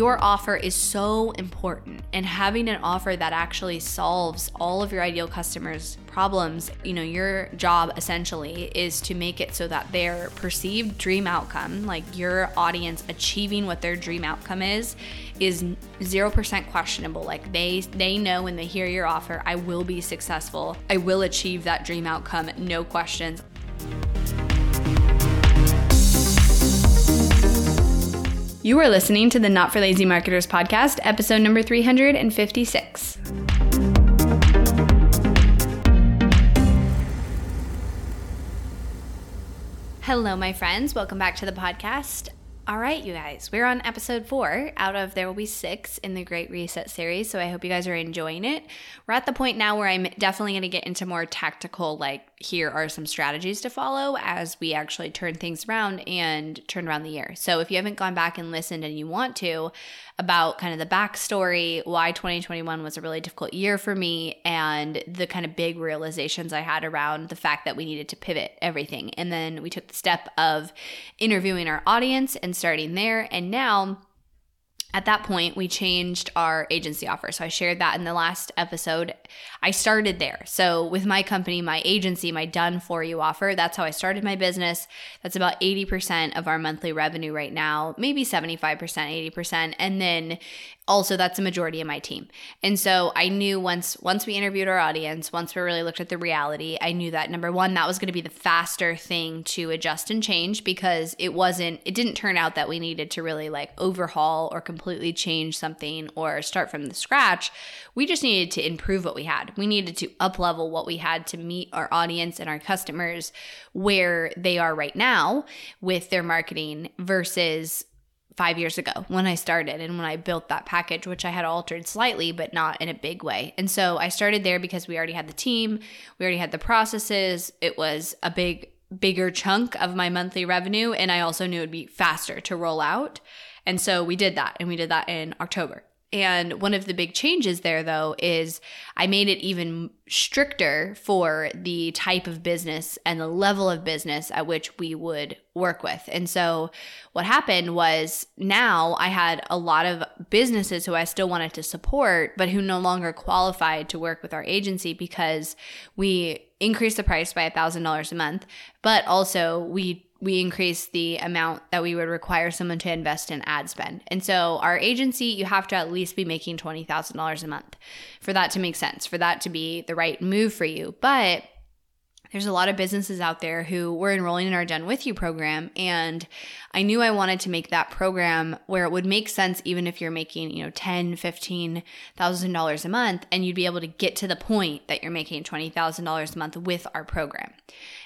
your offer is so important and having an offer that actually solves all of your ideal customers problems you know your job essentially is to make it so that their perceived dream outcome like your audience achieving what their dream outcome is is 0% questionable. Like they they know when they hear your offer i will be successful. I will achieve that dream outcome no questions You are listening to the Not for Lazy Marketers podcast, episode number 356. Hello, my friends. Welcome back to the podcast. All right, you guys, we're on episode four out of There Will Be Six in the Great Reset series. So I hope you guys are enjoying it. We're at the point now where I'm definitely going to get into more tactical, like, here are some strategies to follow as we actually turn things around and turn around the year. So if you haven't gone back and listened and you want to, about kind of the backstory, why 2021 was a really difficult year for me, and the kind of big realizations I had around the fact that we needed to pivot everything. And then we took the step of interviewing our audience and starting there. And now, at that point, we changed our agency offer. So I shared that in the last episode. I started there. So with my company, my agency, my done for you offer, that's how I started my business. That's about 80% of our monthly revenue right now, maybe 75%, 80%. And then also that's a majority of my team. And so I knew once once we interviewed our audience, once we really looked at the reality, I knew that number 1 that was going to be the faster thing to adjust and change because it wasn't it didn't turn out that we needed to really like overhaul or completely change something or start from the scratch. We just needed to improve what we had. We needed to up level what we had to meet our audience and our customers where they are right now with their marketing versus five years ago when I started and when I built that package, which I had altered slightly, but not in a big way. And so I started there because we already had the team, we already had the processes. It was a big, bigger chunk of my monthly revenue. And I also knew it'd be faster to roll out. And so we did that, and we did that in October. And one of the big changes there, though, is I made it even stricter for the type of business and the level of business at which we would work with. And so what happened was now I had a lot of businesses who I still wanted to support, but who no longer qualified to work with our agency because we increased the price by $1,000 a month, but also we we increased the amount that we would require someone to invest in ad spend. And so, our agency, you have to at least be making $20,000 a month for that to make sense, for that to be the right move for you. But there's a lot of businesses out there who were enrolling in our Done With You program. And I knew I wanted to make that program where it would make sense even if you're making, you know, ten, fifteen thousand dollars a month, and you'd be able to get to the point that you're making twenty thousand dollars a month with our program.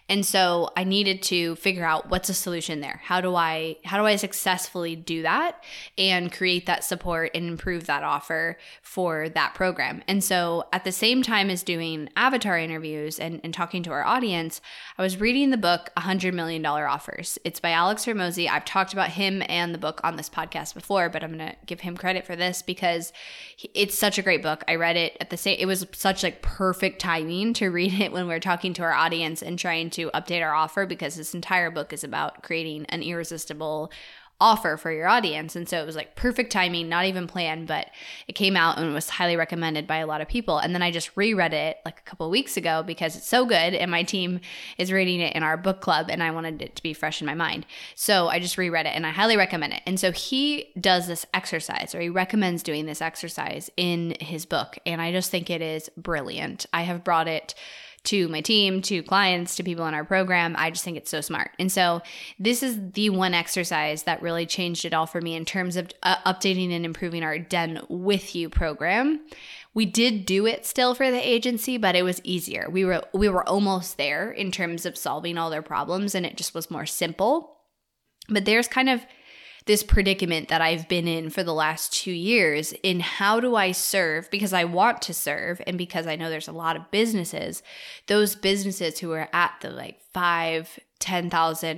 And so I needed to figure out what's a solution there. How do I how do I successfully do that and create that support and improve that offer for that program? And so at the same time as doing avatar interviews and, and talking to our audience, I was reading the book $100 Million Offers. It's by Alex Hormozi. I've talked about him and the book on this podcast before, but I'm going to give him credit for this because it's such a great book. I read it at the same it was such like perfect timing to read it when we we're talking to our audience and trying to update our offer because this entire book is about creating an irresistible offer for your audience. And so it was like perfect timing, not even planned, but it came out and was highly recommended by a lot of people. And then I just reread it like a couple weeks ago because it's so good and my team is reading it in our book club and I wanted it to be fresh in my mind. So I just reread it and I highly recommend it. And so he does this exercise or he recommends doing this exercise in his book. And I just think it is brilliant. I have brought it to my team, to clients, to people in our program. I just think it's so smart. And so this is the one exercise that really changed it all for me in terms of uh, updating and improving our Done With You program. We did do it still for the agency, but it was easier. We were we were almost there in terms of solving all their problems and it just was more simple. But there's kind of this predicament that I've been in for the last two years in how do I serve because I want to serve and because I know there's a lot of businesses, those businesses who are at the like five, $10,000,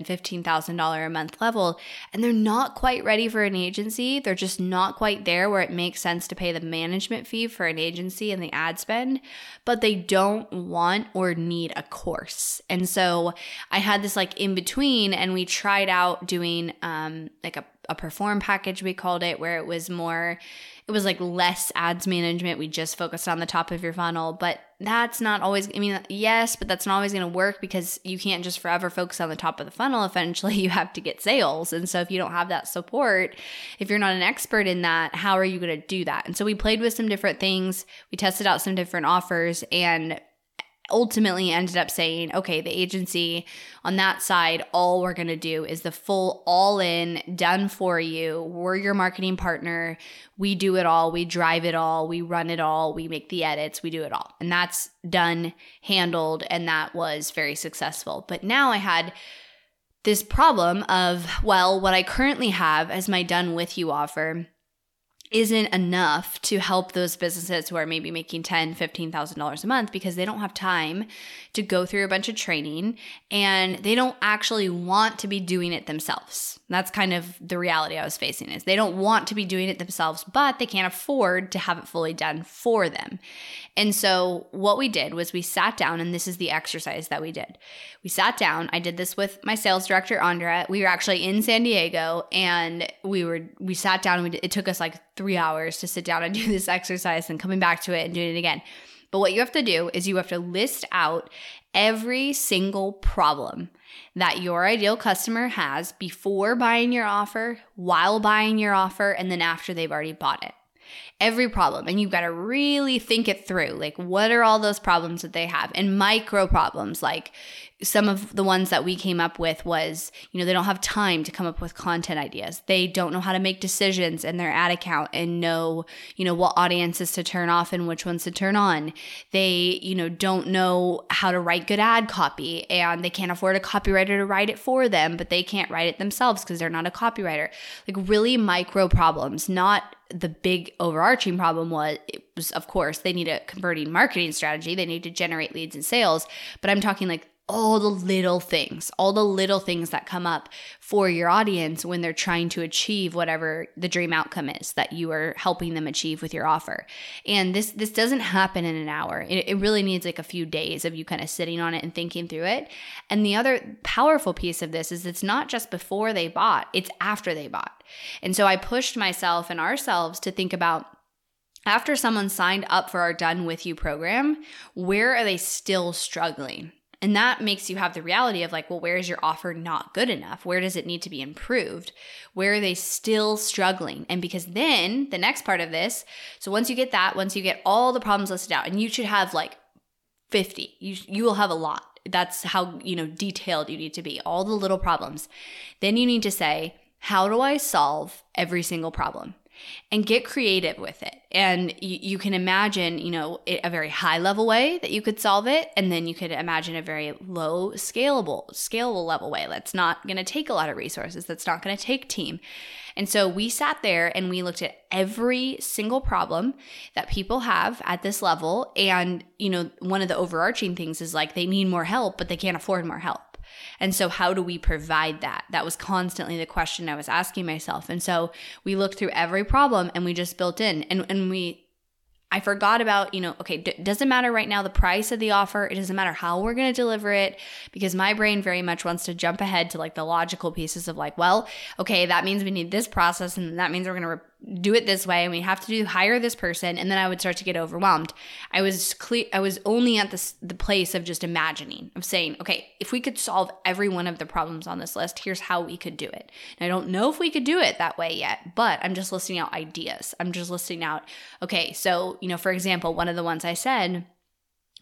$15,000 a month level, and they're not quite ready for an agency. They're just not quite there where it makes sense to pay the management fee for an agency and the ad spend, but they don't want or need a course. And so I had this like in between, and we tried out doing um, like a a perform package, we called it, where it was more, it was like less ads management. We just focused on the top of your funnel. But that's not always, I mean, yes, but that's not always going to work because you can't just forever focus on the top of the funnel. Eventually, you have to get sales. And so, if you don't have that support, if you're not an expert in that, how are you going to do that? And so, we played with some different things. We tested out some different offers and ultimately ended up saying, okay, the agency on that side, all we're going to do is the full all in, done for you. We're your marketing partner. We do it all. We drive it all. We run it all. We make the edits. We do it all. And that's done, handled, and that was very successful. But now I had this problem of, well, what I currently have as my done with you offer isn't enough to help those businesses who are maybe making ten, fifteen thousand dollars a month because they don't have time to go through a bunch of training and they don't actually want to be doing it themselves. That's kind of the reality I was facing is they don't want to be doing it themselves, but they can't afford to have it fully done for them. And so what we did was we sat down and this is the exercise that we did. We sat down, I did this with my sales director Andra. We were actually in San Diego and we were we sat down and we, it took us like 3 hours to sit down and do this exercise and coming back to it and doing it again. But what you have to do is you have to list out every single problem that your ideal customer has before buying your offer, while buying your offer, and then after they've already bought it every problem and you've got to really think it through like what are all those problems that they have and micro problems like some of the ones that we came up with was you know they don't have time to come up with content ideas. They don't know how to make decisions in their ad account and know you know what audiences to turn off and which ones to turn on. They you know don't know how to write good ad copy and they can't afford a copywriter to write it for them but they can't write it themselves because they're not a copywriter. Like really micro problems not the big overarching problem was it was of course they need a converting marketing strategy. They need to generate leads and sales. But i'm talking like all the little things, all the little things that come up for your audience when they're trying to achieve whatever the dream outcome is that you are helping them achieve with your offer. And this this doesn't happen in an hour. It, it really needs like a few days of you kind of sitting on it and thinking through it. And the other powerful piece of this is it's not just before they bought, it's after they bought. And so I pushed myself and ourselves to think about after someone signed up for our Done With You program, where are they still struggling? And that makes you have the reality of like, well, where is your offer not good enough? Where does it need to be improved? Where are they still struggling? And because then the next part of this, so once you get that, once you get all the problems listed out, and you should have like 50, you, you will have a lot. That's how, you know, detailed you need to be, all the little problems. Then you need to say, how do I solve every single problem? And get creative with it. And you, you, can imagine, you know, a very high level way that you could solve it. And then you could imagine a very low scalable, scalable level way that's not going to take a lot of resources, that's not going to take team. And so we sat there and we looked at every single problem that people have at this level. And, you know, one of the overarching things is like they need more help, but they can't afford more help. And so, how do we provide that? That was constantly the question I was asking myself. And so, we looked through every problem and we just built in and, and we I forgot about, you know, okay, d- doesn't matter right now the price of the offer. It doesn't matter how we're going to deliver it because my brain very much wants to jump ahead to like the logical pieces of like, well, okay, that means we need this process and that means we're going to re- do it this way and we have to do hire this person and then I would start to get overwhelmed. I was clear I was only at this the place of just imagining, of saying, okay, if we could solve every one of the problems on this list, here's how we could do it. And I don't know if we could do it that way yet, but I'm just listing out ideas. I'm just listing out, okay, so you know, for example, one of the ones I said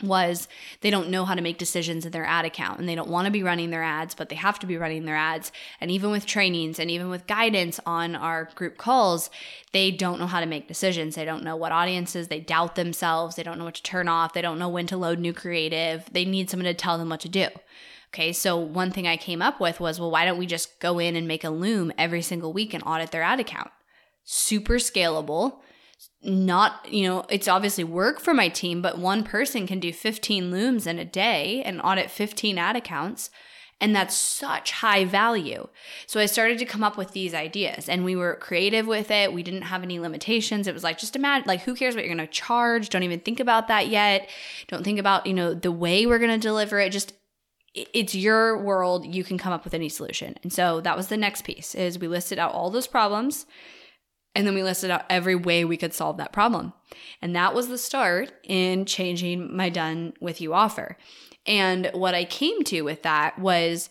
was they don't know how to make decisions in their ad account and they don't want to be running their ads, but they have to be running their ads. And even with trainings and even with guidance on our group calls, they don't know how to make decisions. They don't know what audiences, they doubt themselves, they don't know what to turn off, they don't know when to load new creative. They need someone to tell them what to do. Okay, so one thing I came up with was, well, why don't we just go in and make a loom every single week and audit their ad account? Super scalable not, you know, it's obviously work for my team, but one person can do 15 looms in a day and audit 15 ad accounts. And that's such high value. So I started to come up with these ideas and we were creative with it. We didn't have any limitations. It was like, just imagine, like, who cares what you're going to charge? Don't even think about that yet. Don't think about, you know, the way we're going to deliver it. Just it's your world you can come up with any solution and so that was the next piece is we listed out all those problems and then we listed out every way we could solve that problem. And that was the start in changing my done with you offer. And what i came to with that was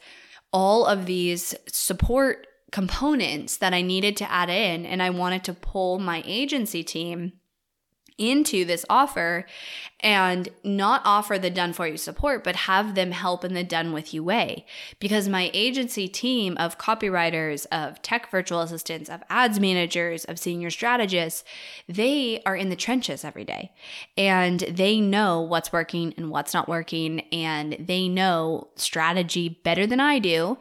all of these support components that i needed to add in. And i wanted to pull my agency team into this offer and not offer the done for you support, but have them help in the done with you way. Because my agency team of copywriters, of tech virtual assistants, of ads managers, of senior strategists, they are in the trenches every day and they know what's working and what's not working. And they know strategy better than I do.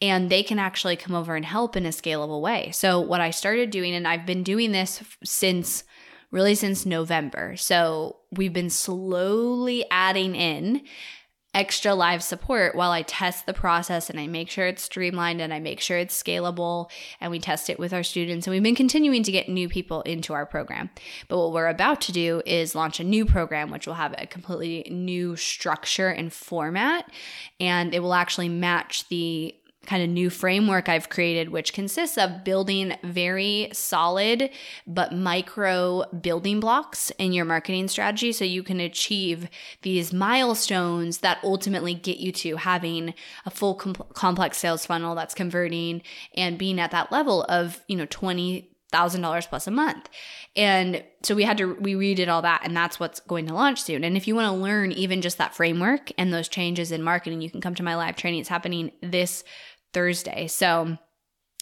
And they can actually come over and help in a scalable way. So, what I started doing, and I've been doing this since really since November. So we've been slowly adding in extra live support while I test the process and I make sure it's streamlined and I make sure it's scalable and we test it with our students. And we've been continuing to get new people into our program. But what we're about to do is launch a new program, which will have a completely new structure and format. And it will actually match the kind of new framework I've created, which consists of building very solid but micro building blocks in your marketing strategy so you can achieve these milestones that ultimately get you to having a full complex sales funnel that's converting and being at that level of, you know, 20 thousand dollars plus a month. And so we had to we redid all that and that's what's going to launch soon. And if you want to learn even just that framework and those changes in marketing you can come to my live training. It's happening this Thursday. So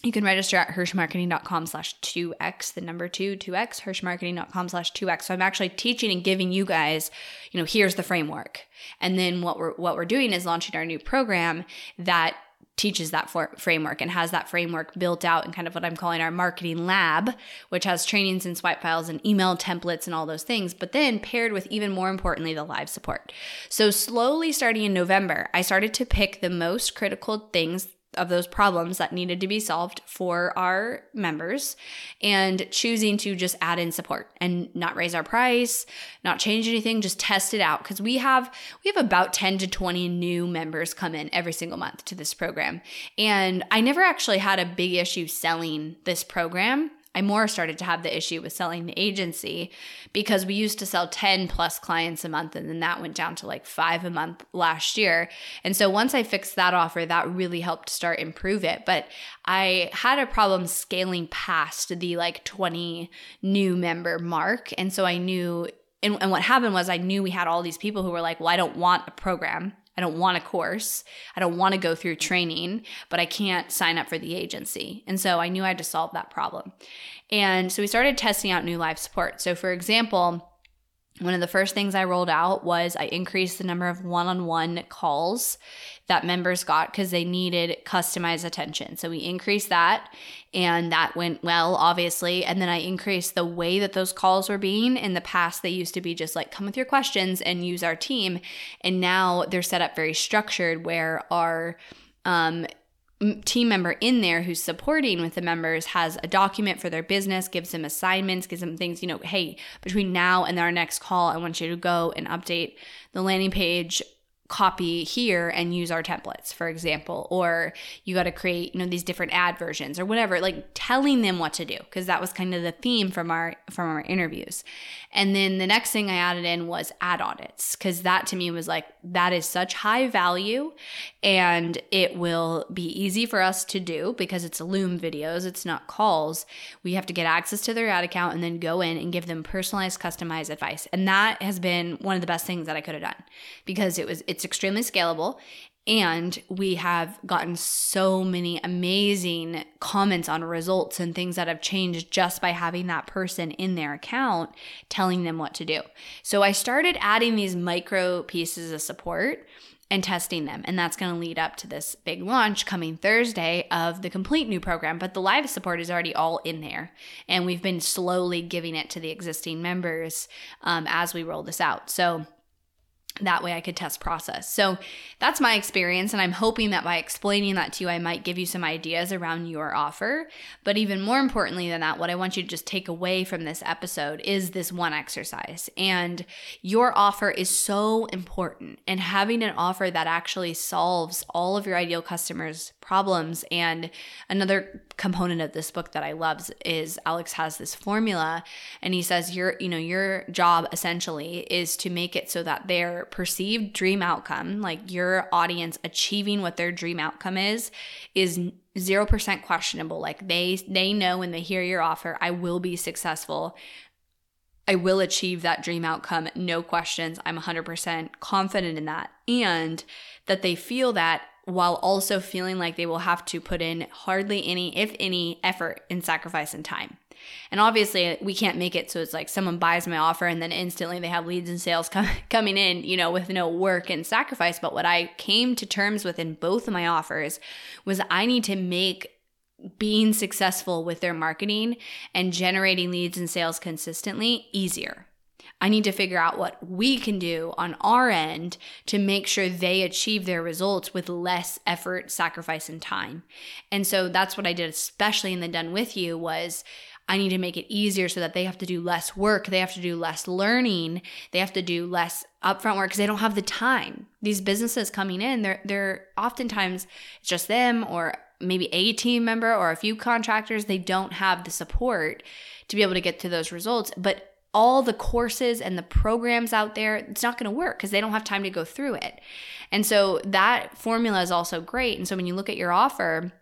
you can register at hirshmarketing.com slash 2x, the number two, 2x, hirshmarketing.com slash 2x. So I'm actually teaching and giving you guys, you know, here's the framework. And then what we're, what we're doing is launching our new program that teaches that framework and has that framework built out in kind of what I'm calling our marketing lab, which has trainings and swipe files and email templates and all those things, but then paired with even more importantly, the live support. So slowly starting in November, I started to pick the most critical things of those problems that needed to be solved for our members and choosing to just add in support and not raise our price, not change anything, just test it out cuz we have we have about 10 to 20 new members come in every single month to this program. And I never actually had a big issue selling this program I more started to have the issue with selling the agency because we used to sell 10 plus clients a month and then that went down to like five a month last year. And so once I fixed that offer, that really helped start improve it. But I had a problem scaling past the like 20 new member mark. And so I knew and, and what happened was I knew we had all these people who were like, well, I don't want a program. I don't want a course. I don't want to go through training, but I can't sign up for the agency. And so I knew I had to solve that problem. And so we started testing out new life support. So, for example, one of the first things I rolled out was I increased the number of one on one calls that members got because they needed customized attention. So we increased that and that went well, obviously. And then I increased the way that those calls were being. In the past, they used to be just like, come with your questions and use our team. And now they're set up very structured where our um, team member in there who's supporting with the members has a document for their business, gives them assignments, gives them things, you know, hey, between now and our next call, I want you to go and update the landing page copy here and use our templates for example or you got to create you know these different ad versions or whatever like telling them what to do because that was kind of the theme from our from our interviews. And then the next thing i added in was ad audits because that to me was like that is such high value and it will be easy for us to do because it's loom videos it's not calls. We have to get access to their ad account and then go in and give them personalized customized advice. And that has been one of the best things that i could have done because it was it's it's extremely scalable. And we have gotten so many amazing comments on results and things that have changed just by having that person in their account telling them what to do. So I started adding these micro pieces of support and testing them. And that's going to lead up to this big launch coming Thursday of the complete new program. But the live support is already all in there. And we've been slowly giving it to the existing members um, as we roll this out. So that way I could test process. So that's my experience. And I'm hoping that by explaining that to you, I might give you some ideas around your offer. But even more importantly than that, what I want you to just take away from this episode is this one exercise. And your offer is so important. And having an offer that actually solves all of your ideal customers' problems. And another component of this book that I love is Alex has this formula and he says your you know your job essentially is to make it so that their perceived dream outcome like your audience achieving what their dream outcome is is 0% questionable. Like they they know when they hear your offer I will be successful. I will achieve that dream outcome. No questions. I'm 100% confident in that. And that they feel that while also feeling like they will have to put in hardly any, if any, effort and sacrifice and time. And obviously, we can't make it so it's like someone buys my offer and then instantly they have leads and sales com- coming in, you know, with no work and sacrifice. But what I came to terms with in both of my offers was I need to make being successful with their marketing and generating leads and sales consistently easier. I need to figure out what we can do on our end to make sure they achieve their results with less effort, sacrifice, and time. And so that's what I did, especially in the Done With You, was I need to make it easier so that they have to do less work, they have to do less learning, they have to do less upfront work because they don't have the time. These businesses coming in, they're they're oftentimes just them or maybe a team member or a few contractors. They don't have the support to be able to get to those results. But all the courses and the programs out there, it's not going to work because they don't have time to go through it. And so that formula is also great. And so when you look at your offer,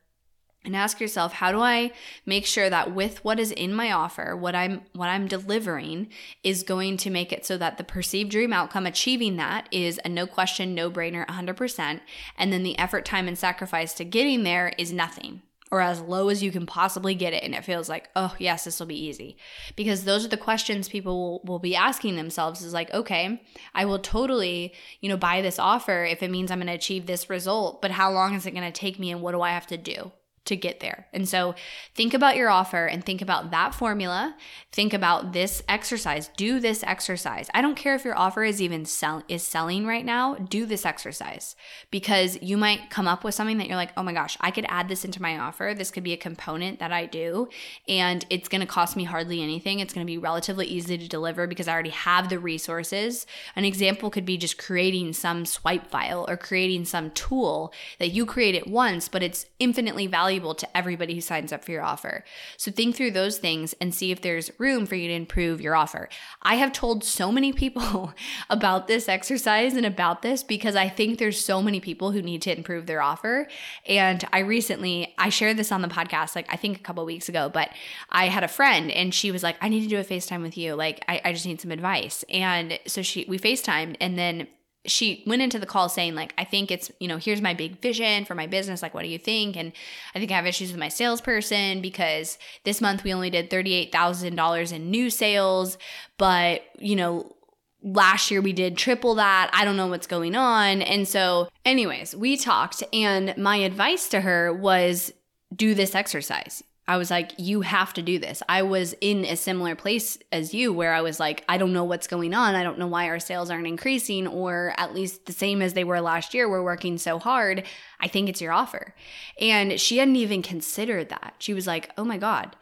and ask yourself how do i make sure that with what is in my offer what i'm what i'm delivering is going to make it so that the perceived dream outcome achieving that is a no question no brainer 100% and then the effort time and sacrifice to getting there is nothing or as low as you can possibly get it and it feels like oh yes this will be easy. Because those are the questions people will, will be asking themselves is like okay i will totally you know buy this offer if it means i'm going to achieve this result but how long is it going to take me and what do i have to do to get there. And so think about your offer and think about that formula. Think about this exercise. Do this exercise. I don't care if your offer is even sell is selling right now, do this exercise because you might come up with something that you're like, "Oh my gosh, I could add this into my offer. This could be a component that I do and it's going to cost me hardly anything. It's going to be relatively easy to deliver because I already have the resources." An example could be just creating some swipe file or creating some tool that you create it once, but it's infinitely valuable valuable to everybody who signs up for your offer. So think through those things and see if there's room for you to improve your offer. I have told so many people about this exercise and about this because I think there's so many people who need to improve their offer. And I recently, I shared this on the podcast, like I think a couple weeks ago, but I had a friend and she was like, I need to do a FaceTime with you. Like, I, I just need some advice. And so she, we FaceTimed and then she went into the call saying like i think it's you know here's my big vision for my business like what do you think? And i think i have issues with my salesperson because this month we only did $38000 in new sales but you know last year we did triple that. I don't know what's going on. And so anyways we talked and my advice to her was do this exercise I was like, you have to do this. I was in a similar place as you where I was like, I don't know what's going on. I don't know why our sales aren't increasing or at least the same as they were last year. We're working so hard. I think it's your offer. And she hadn't even considered that. She was like, oh my God,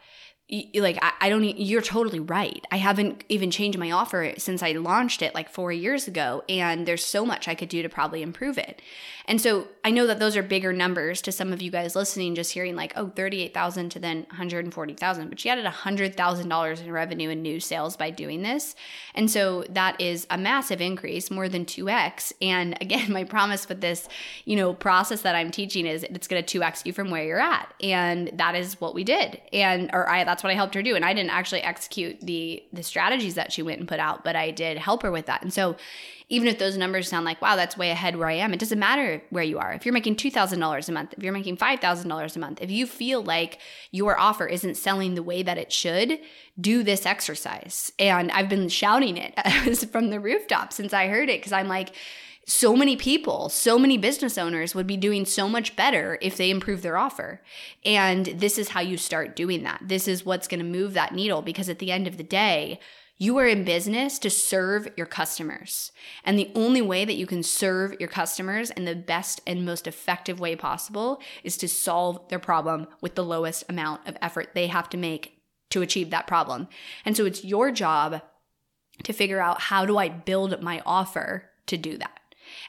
like I, I don't you're totally right. I haven't even changed my offer since i launched it like four years ago and there's so much i could do to probably improve it. And so i know that those are bigger numbers to some of you guys listening just hearing like oh 38000 to then 140000 but she added $100000 in revenue and new sales by doing this. And so that is a massive increase more than 2x and again my promise with this you know process that i'm teaching is it's going to 2x you from where you're at. And that is what we did. And or i that's that's what I helped her do. And I didn't actually execute the the strategies that she went and put out, but I did help her with that. And so even if those numbers sound like, wow, that's way ahead where I am, it doesn't matter where you are. If you're making $2,000 a month, if you're making $5,000 a month, if you feel like your offer isn't selling the way that it should, do this exercise. And I've been shouting it from the rooftop since I heard it because I'm like, so many people, so many business owners would be doing so much better if they improve their offer. And this is how you start doing that. This is what's going to move that needle because at the end of the day, You are in business to serve your customers. And the only way that you can serve your customers in the best and most effective way possible is to solve their problem with the lowest amount of effort they have to make to achieve that problem. And so it's your job to figure out how do I build my offer to do that.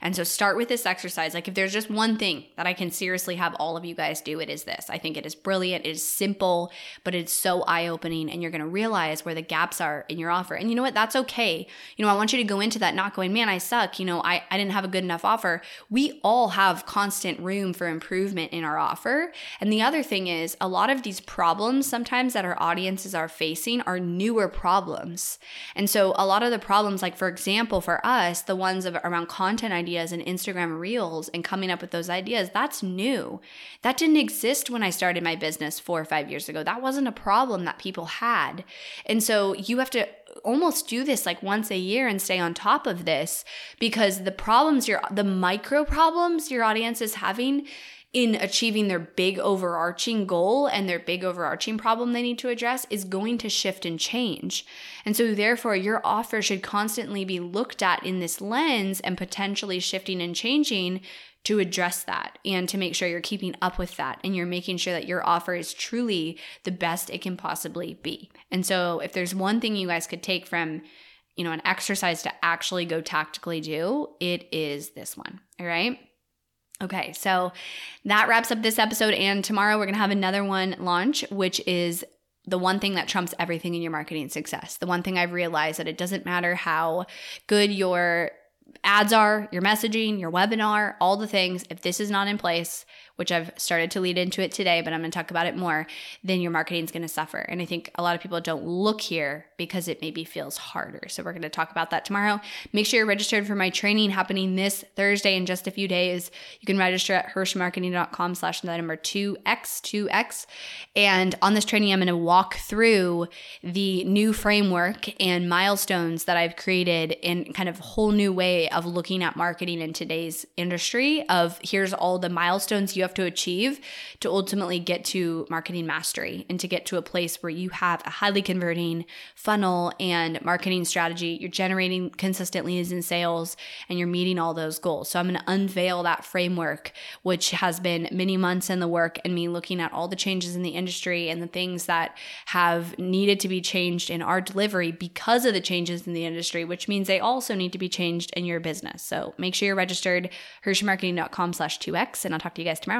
And so start with this exercise. Like if there's just one thing that I can seriously have all of you guys do, it is this. I think it is brilliant. It is simple, but it's so eye opening and you're going to realize where the gaps are in your offer. And you know what? That's okay. You know, I want you to go into that not going, man, I suck. You know, I, I didn't have a good enough offer. We all have constant room for improvement in our offer. And the other thing is a lot of these problems sometimes that our audiences are facing are newer problems. And so a lot of the problems, like for example, for us, the ones of around content ideas and Instagram reels and coming up with those ideas, that's new. That didn't exist when I started my business four or five years ago. That wasn't a problem that people had. And so you have to almost do this like once a year and stay on top of this because the problems your the micro problems your audience is having in achieving their big overarching goal and their big overarching problem they need to address is going to shift and change. And so, therefore, your offer should constantly be looked at in this lens and potentially shifting and changing to address that and to make sure you're keeping up with that and you're making sure that your offer is truly the best it can possibly be. And so, if there's one thing you guys could take from you know, an exercise to actually go tactically do, it is this one. All right. Okay, so that wraps up this episode. And tomorrow we're going to have another one launch, which is the one thing that trumps everything in your marketing success. The one thing I've realized that it doesn't matter how good your ads are, your messaging, your webinar, all the things, if this is not in place, which I've started to lead into it today, but I'm going to talk about it more, then your marketing is going to suffer. And I think a lot of people don't look here because it maybe feels harder. So we're going to talk about that tomorrow. Make sure you're registered for my training happening this Thursday in just a few days. You can register at hirshmarketing.com slash the number 2x, 2x. And on this training, I'm going to walk through the new framework and milestones that I've created in kind of a whole new way of looking at marketing in today's industry of here's all the milestones you have have to achieve to ultimately get to marketing mastery and to get to a place where you have a highly converting funnel and marketing strategy. You're generating consistent leads and sales and you're meeting all those goals. So I'm going to unveil that framework, which has been many months in the work and me looking at all the changes in the industry and the things that have needed to be changed in our delivery because of the changes in the industry, which means they also need to be changed in your business. So make sure you're registered, hirshmarketing.com slash 2x, and I'll talk to you guys tomorrow.